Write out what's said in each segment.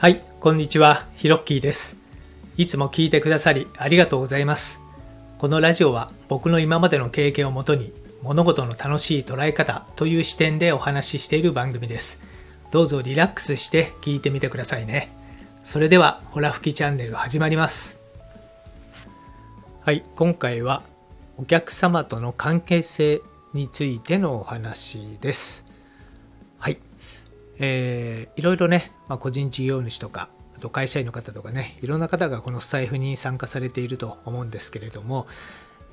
はい、こんにちは、ヒロッキーです。いつも聞いてくださりありがとうございます。このラジオは僕の今までの経験をもとに物事の楽しい捉え方という視点でお話ししている番組です。どうぞリラックスして聞いてみてくださいね。それでは、ホラ吹きチャンネル始まります。はい、今回はお客様との関係性についてのお話です。えーいろいろね、まあ、個人事業主とか、あと会社員の方とかね、いろんな方がこのスタイフに参加されていると思うんですけれども、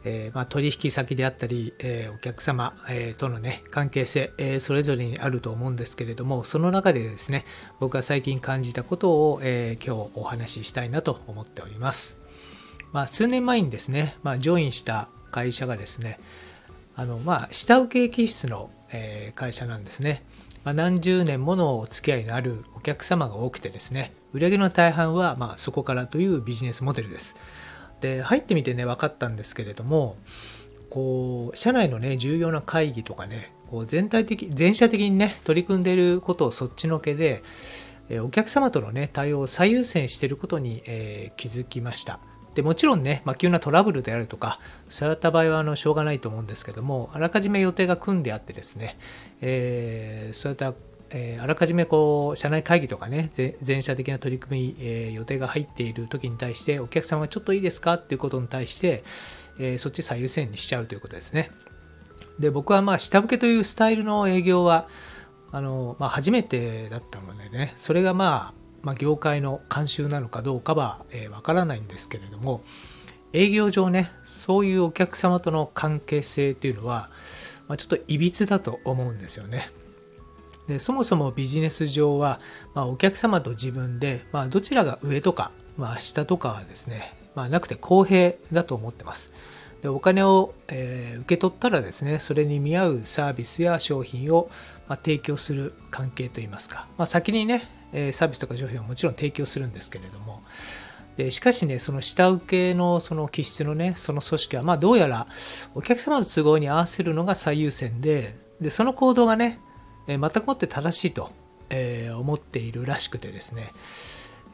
えーまあ、取引先であったり、えーお客様、えーとのね、関係性、えそれぞれにあると思うんですけれども、その中でですね、僕が最近感じたことを、えー今日お話ししたいなと思っております。まあ、数年前にですね、まあ、ジョインした会社がですね、あの、まあ、下請け気質の、え会社なんですね。ま、何十年ものお付き合いのあるお客様が多くてですね、売上の大半は、ま、そこからというビジネスモデルです。で、入ってみてね、分かったんですけれども、こう、社内のね、重要な会議とかね、こう全体的、全社的にね、取り組んでいることをそっちのけで、お客様とのね、対応を最優先していることに、えー気づきました。でもちろんね、まあ、急なトラブルであるとか、そういった場合はあのしょうがないと思うんですけども、あらかじめ予定が組んであってですね、えーそういった、えーあらかじめこう社内会議とかね、全社的な取り組み、えー予定が入っている時に対して、お客様がちょっといいですか？っていうことに対して、えーそっち最優先にしちゃうということですね。で僕はまあ下請けというスタイルの営業はあの、まあ、初めてだったのでねそれがまあ、まあ、業界の慣習なのかどうかはわ、えー、からないんですけれども営業上ねそういうお客様との関係性というのは、まあ、ちょっといびつだと思うんですよね。でそもそもビジネス上は、まあ、お客様と自分で、まあ、どちらが上とか、まあ、下とかはですね、まあ、なくて公平だと思ってます。でお金を、えー受け取ったらですねそれに見合うサービスや商品を、まあ、提供する関係といいますか、まあ、先にね、えサービスとか商品をもちろん提供するんですけれどもでしかしねその下請けのその気質のねその組織はまあどうやらお客様の都合に合わせるのが最優先ででその行動がね、え全くもって正しいと、え思っているらしくてですね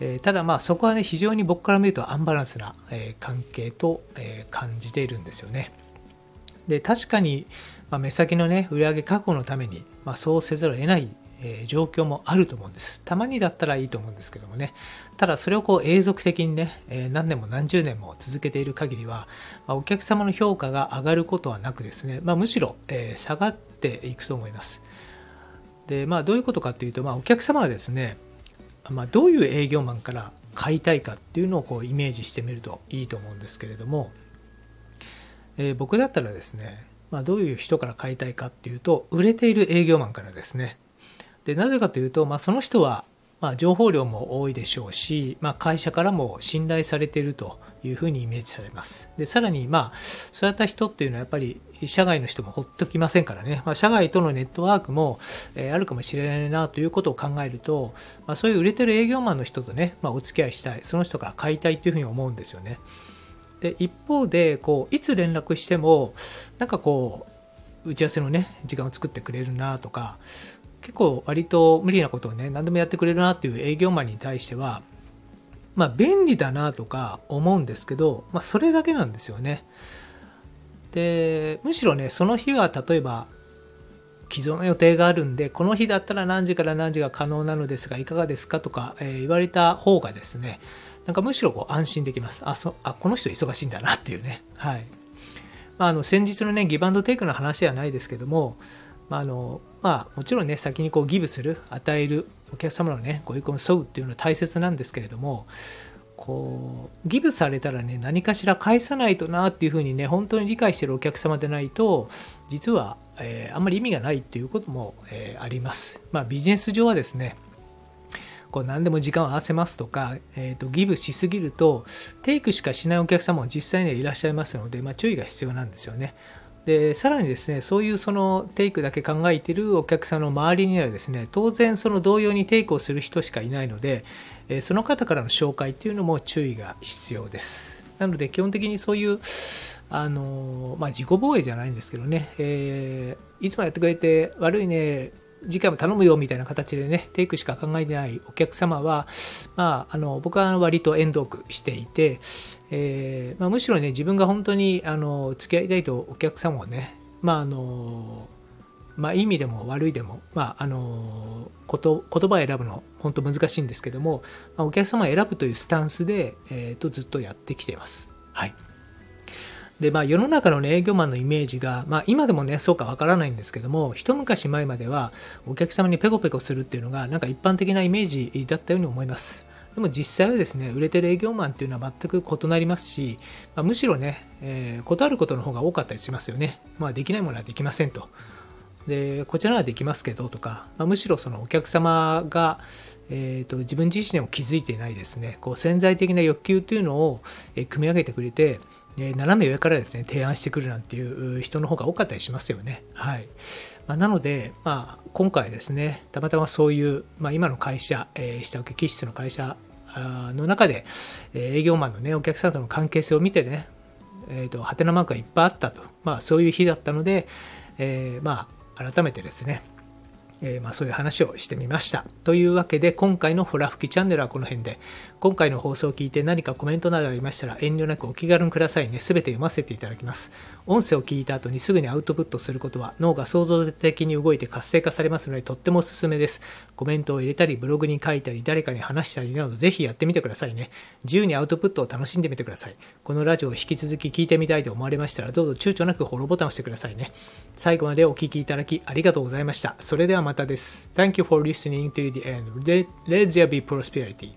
えただまあそこはね非常に僕から見るとアンバランスな、え関係と、え感じているんですよね。で確かに、まあ、目先のね売上確保のために、まあ、そうせざるを得ない、え状況もあると思うんです。たまにだったらいいと思うんですけどもね。ただそれをこう永続的にね、え何年も何十年も続けている限りは、まお客様の評価が上がることはなくですね、まあ、むしろ、え下がっていくと思います。でまあどういうことかっていうと、まあ、お客様はですねまあ、どういう営業マンから買いたいかっていうのをこうイメージしてみるといいと思うんですけれども、え僕だったらですね、まあ、どういう人から買いたいかっていうと売れている営業マンからですねでなぜかというと、まあ、その人はまあ情報量も多いでしょうし、まあ、会社からも信頼されているというふうにイメージされます。でさらにまあそういった人っていうのはやっぱり社外の人もほっときませんからね、まあ、社外とのネットワークも、えーあるかもしれないなということを考えると、まあ、そういう売れてる営業マンの人とね、まあ、お付き合いしたいその人から買いたいというふうに思うんですよね。で一方でこういつ連絡してもなんかこう打ち合わせのね時間を作ってくれるなとか結構割と無理なことをね何でもやってくれるなっていう営業マンに対してはまあ便利だなとか思うんですけど、まあ、それだけなんですよね。でむしろねその日は例えば既存の予定があるんでこの日だったら何時から何時が可能なのですがいかがですかとか、えー言われた方がですねなんかむしろこう安心できます。あそあこの人忙しいんだなっていうね。はい。まあ、あの先日のねギブアンドテイクの話ではないですけども、まああのまあ、もちろんね先にこうギブする与えるお客様のねご意向に沿うっていうのは大切なんですけれどもこうギブされたらね何かしら返さないとなっていうふうにね本当に理解してるお客様でないと実は、えーあんまり意味がないっていうことも、えーあります、まあ、ビジネス上はですねこう何でも時間を合わせますとか、えーとギブしすぎるとテイクしかしないお客様も実際にはいらっしゃいますので、まあ、注意が必要なんですよね。でさらにですねそういうそのテイクだけ考えているお客さんの周りにはですね当然その同様にテイクをする人しかいないので、その方からの紹介っていうのも注意が必要です。なので基本的にそういうあのまあ、自己防衛じゃないんですけどね、えーいつもやってくれて悪いね次回も頼むよみたいな形でね、テイクしか考えてないお客様は、まあ、あの、僕は割と遠読していて、えー、まあ、むしろね、自分が本当に、あの、付き合いたいとお客様をね、まあ、あの、まあ、いい意味でも悪いでも、まあ、あのこと言葉を選ぶの本当難しいんですけども、まあ、お客様を選ぶというスタンスで、えー、とずっとやってきています。はいでまあ、世の中の、ね、営業マンのイメージが、まあ、今でもねそうかわからないんですけども一昔前まではお客様にペコペコするっていうのがなんか一般的なイメージだったように思います。でも実際はですね売れてる営業マンっていうのは全く異なりますし、まあ、むしろね、えー、断ることの方が多かったりしますよね、まあ、できないものはできませんと。でこちらはできますけどとか、まあ、むしろそのお客様が、えーと、自分自身でも気づいていないですね。こう潜在的な欲求というのを、え組み上げてくれて、え斜め上からですね提案してくるなんていう人の方が多かったりしますよね。はいまあ、なので、まあ、今回ですねたまたまそういう、まあ、今の会社、えー、下請け気質の会社の中で、え営業マンの、ね、お客さんとの関係性を見てね、えーと、ハテナマークがいっぱいあったと、まあ、そういう日だったので、えー、まあ改めてですね、えー、まあ、そういう話をしてみました。というわけで今回のホラ吹きチャンネルはこの辺で今回の放送を聞いて何かコメントなどありましたら遠慮なくお気軽にくださいね。すべて読ませていただきます。音声を聞いた後にすぐにアウトプットすることは脳が創造的に動いて活性化されますのでとってもおすすめです。コメントを入れたりブログに書いたり誰かに話したりなどぜひやってみてくださいね。自由にアウトプットを楽しんでみてください。このラジオを引き続き聞いてみたいと思われましたらどうぞ躊躇なくフォローボタンを押してくださいね。最後までお聴きいただきありがとうございました。それではまた Thank you for listening to the end. Let there be prosperity.